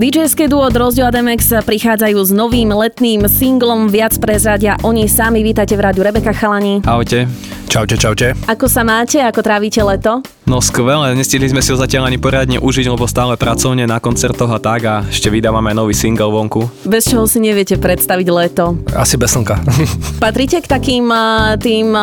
DJské duo Drozdio a Demex prichádzajú s novým letným singlom, viac prezradia oni sami. Vítajte v rádiu Rebeka Chalani. Ahojte. Čaute, čaute. Ako sa máte, ako trávite leto? No skvelé, nestihli sme si ho zatiaľ ani poriadne užiť, lebo stále pracovne na koncertoch a tak a ešte vydávame nový single vonku. Bez čoho si neviete predstaviť leto? Asi bez slnka. Patríte k takým tým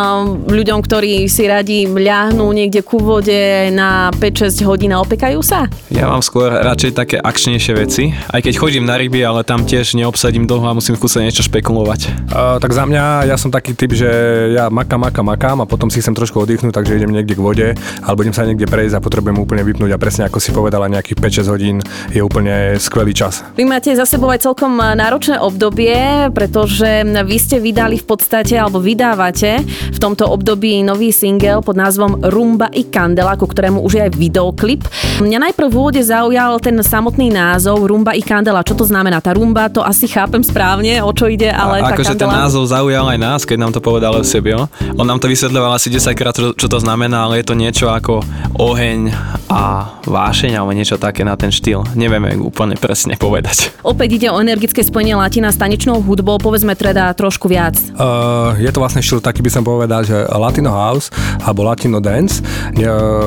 ľuďom, ktorí si radi ľahnú niekde ku vode na 5-6 hodín a opekajú sa? Ja mám skôr radšej také akčnejšie veci, aj keď chodím na ryby, ale tam tiež neobsadím dlho a musím skúsiť niečo špekulovať. Uh, tak za mňa, ja som taký typ, že ja makám, makám, makám a potom si chcem trošku oddychnúť, takže idem niekde k vode alebo idem sa niekde prejsť a potrebujem úplne vypnúť a presne ako si povedala, nejakých 5-6 hodín je úplne skvelý čas. Vy máte za sebou aj celkom náročné obdobie, pretože vy ste vydali v podstate alebo vydávate v tomto období nový single pod názvom Rumba i Kandela, ku ktorému už je aj videoklip. Mňa najprv v úvode zaujal ten samotný názov Rumba i Kandela. Čo to znamená? Tá rumba, to asi chápem správne, o čo ide, ale a, akože ten názov zaujal aj nás, keď nám to povedal Eusebio. On nám to vysvetľoval asi 10 krát, čo, čo to znamená, ale je to niečo ako oheň a vášeň alebo niečo také na ten štýl. Nevieme úplne presne povedať. Opäť ide o energické spojenie latina s tanečnou hudbou, povedzme teda trošku viac. Uh, je to vlastne štýl taký by som povedal, že Latino House alebo Latino Dance,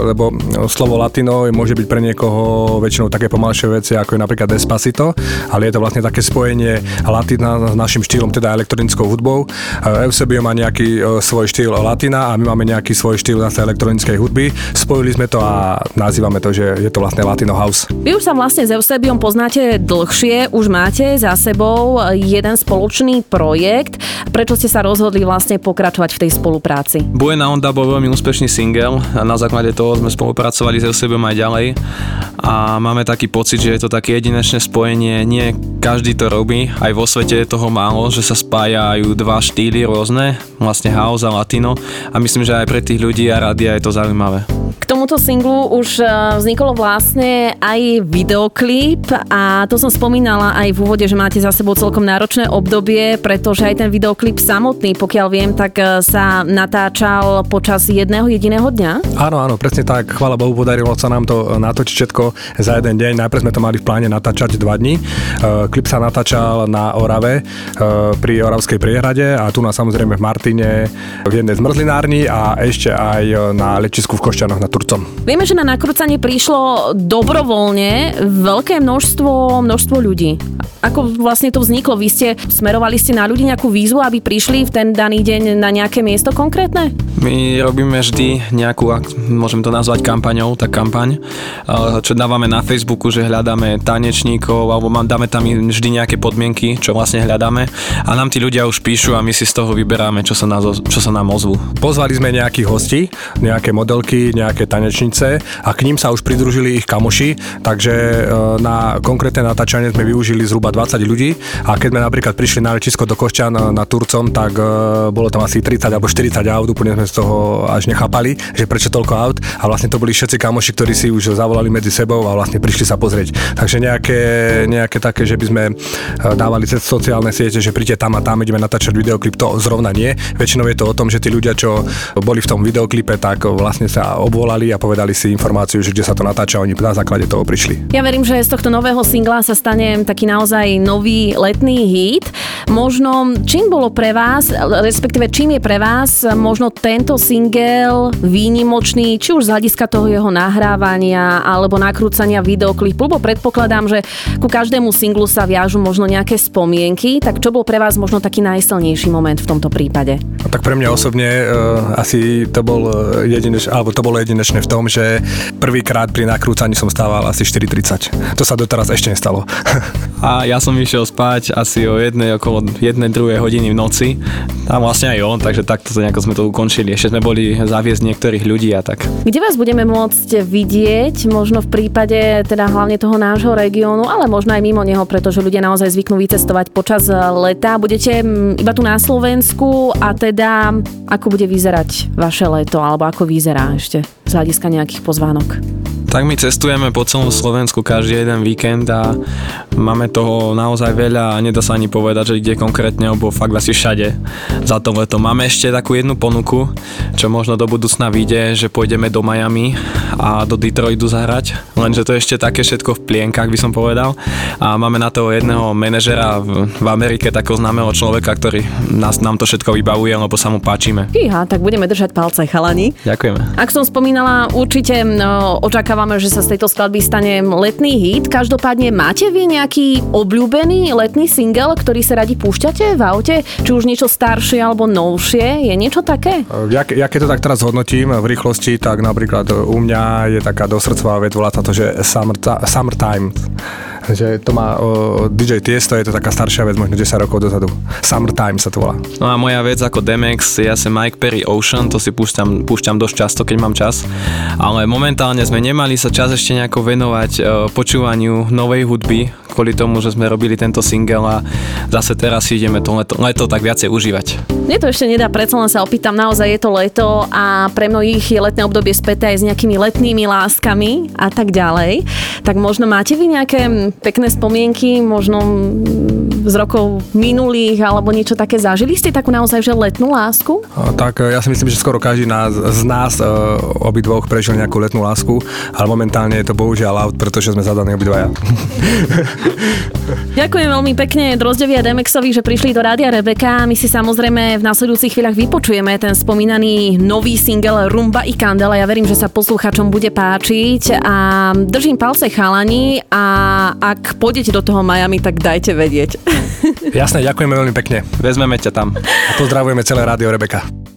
lebo slovo Latino môže byť pre niekoho väčšinou také pomalšie veci, ako je napríklad Despacito, ale je to vlastne také spojenie Latina s našim štýlom, teda elektronickou hudbou. Eusebio má nejaký svoj štýl Latina a my máme nejaký svoj štýl zase elektronickej hudby. Spojili sme to a nazývame to, že je to vlastne Latino House. Vy už sa vlastne s Eusebiom poznáte dlhšie, už máte za sebou jeden spoločný projekt. Prečo ste sa rozhodli vlastne pokračovať v tej spolupráci? Buena Onda bol veľmi úspešný single a na základe toho sme spolupracovali s Eusebiom aj ďalej a máme taký pocit, že je to také jedinečné spojenie, nie každý to robí, aj vo svete je toho málo, že sa spájajú dva štýly rôzne, vlastne house a latino a myslím, že aj pre tých ľudí a rádia je to zaujímavé. K tomuto singlu už e, vzniklo vlastne aj videoklip a to som spomínala aj v úvode, že máte za sebou celkom náročné obdobie, pretože aj ten videoklip samotný, pokiaľ viem, tak e, sa natáčal počas jedného jediného dňa. Áno, áno, presne tak. Chvála Bohu, podarilo sa nám to natočiť všetko za jeden deň. Najprv sme to mali v pláne natáčať dva dní. Klip sa natáčal na Orave pri Oravskej priehrade a tu na samozrejme v Martine v jednej zmrzlinárni a ešte aj na lečisku v Košťanoch na Turcom. Vieme, že na nakrúcanie prišlo dobrovoľne veľké množstvo, množstvo ľudí. Ako vlastne to vzniklo? Vy ste smerovali ste na ľudí nejakú výzvu, aby prišli v ten daný deň na nejaké miesto konkrétne? My robíme vždy nejakú, môžem to nazvať kampaňou, tak kampaň, čo dávame na Facebooku, že hľadáme tanečníkov, alebo dáme tam vždy nejaké podmienky, čo vlastne hľadáme a nám tí ľudia už píšu a my si z toho vyberáme, čo sa, nás, čo sa nám ozvú. Pozvali sme nejakých hostí, nejaké modelky, nejaké tanečnice a k ním sa už pridružili ich kamoši, takže e, na konkrétne natáčanie sme využili zhruba 20 ľudí a keď sme napríklad prišli na lečisko do Košťan e, na Turcom, tak e, bolo tam asi 30 alebo 40 aut, úplne sme z toho až nechápali, že prečo toľko aut a vlastne to boli všetci kamoši, ktorí si už zavolali medzi sebou a vlastne prišli sa pozrieť. Takže nejaké, nejaké také, že by sme dávali cez sociálne siete, že príďte tam a tam ideme natáčať videoklip, to zrovna nie. Väčšinou je to o tom, že tí ľudia, čo boli v tom videoklipe, tak vlastne sa obvolali a povedali si informáciu, že kde sa to natáča, oni na základe toho prišli. Ja verím, že z tohto nového singla sa stane taký naozaj nový letný hit. Možno čím bolo pre vás, respektíve čím je pre vás možno tento single výnimočný, či už z hľadiska toho jeho nahrávania alebo nakrúcania videoklipu, lebo predpokladám, že ku každému singlu sa viažu možno nejaké spomienky, tak čo bol pre vás možno taký najsilnejší moment v tomto prípade? Tak pre mňa osobne asi to bol eh, jedinečné, alebo to bolo jedinečné v tom, že prvýkrát pri nakrúcaní som stával asi 4.30. To sa doteraz ešte nestalo. A ja som išiel spať asi o jednej, okolo jednej, druhej hodiny v noci. A vlastne aj on, takže takto to nejako sme to ukončili. Ešte sme boli zaviesť niektorých ľudí a tak. Kde vás budeme môcť vidieť, možno v prípade teda hlavne toho nášho regiónu, ale možno aj mimo neho, pretože ľudia naozaj zvyknú vycestovať počas leta. Budete mm, iba tu na Slovensku a teda ako bude vyzerať vaše leto, alebo ako vyzerá ešte z hľadiska nejakých pozvánok? Tak my cestujeme po celom Slovensku každý jeden víkend a máme toho naozaj veľa a nedá sa ani povedať, že kde konkrétne, lebo fakt asi všade za to leto. Máme ešte takú jednu ponuku, čo možno do budúcna vyjde, že pôjdeme do Miami a do Detroitu zahrať, lenže to je ešte také všetko v plienkach, by som povedal. A máme na toho jedného manažera v, v Amerike, takého známeho človeka, ktorý nás, nám to všetko vybavuje, lebo sa mu páčime. Fíha, tak budeme držať palce, chalani. Ďakujeme. Ak som spomínala, určite no, očakávame, že sa z tejto skladby stane letný hit. Každopádne máte vy nejaký obľúbený letný single, ktorý sa radi púšťate v aute? Či už niečo staršie alebo novšie? Je niečo také? Ja, ja keď to tak teraz hodnotím v rýchlosti, tak napríklad u mňa je taká dosrdcová vec, volá sa to, že summer, Summertime že to má o, DJ Tiesto, je to taká staršia vec, možno 10 rokov dozadu. Summertime sa to volá. No a moja vec ako Demex, ja som Mike Perry Ocean, to si púšťam, púšťam dosť často, keď mám čas. Ale momentálne sme nemali sa čas ešte nejako venovať e, počúvaniu novej hudby, kvôli tomu, že sme robili tento single a zase teraz ideme to leto, leto tak viacej užívať. Mne to ešte nedá, predsa len sa opýtam, naozaj je to leto a pre mnohých je letné obdobie späté aj s nejakými letnými láskami a tak ďalej. Tak možno máte vy nejaké pekné spomienky, možno z rokov minulých alebo niečo také zažili ste takú naozaj, že letnú lásku? Tak e, ja si myslím, že skoro každý nás, z nás uh, obidvoch prežil nejakú letnú lásku, ale momentálne je to bohužiaľ out, pretože sme zadaní obidvaja. Ďakujem veľmi pekne Drozdevi a Demexovi, že prišli do Rádia Rebeka. My si samozrejme v následujúcich chvíľach vypočujeme ten spomínaný nový single Rumba i Kandela. Ja verím, že sa posluchačom bude páčiť a držím palce chalani a ak pôjdete do toho Miami, tak dajte vedieť. Jasné, ďakujeme veľmi pekne. Vezmeme ťa tam. A pozdravujeme celé Rádio Rebeka.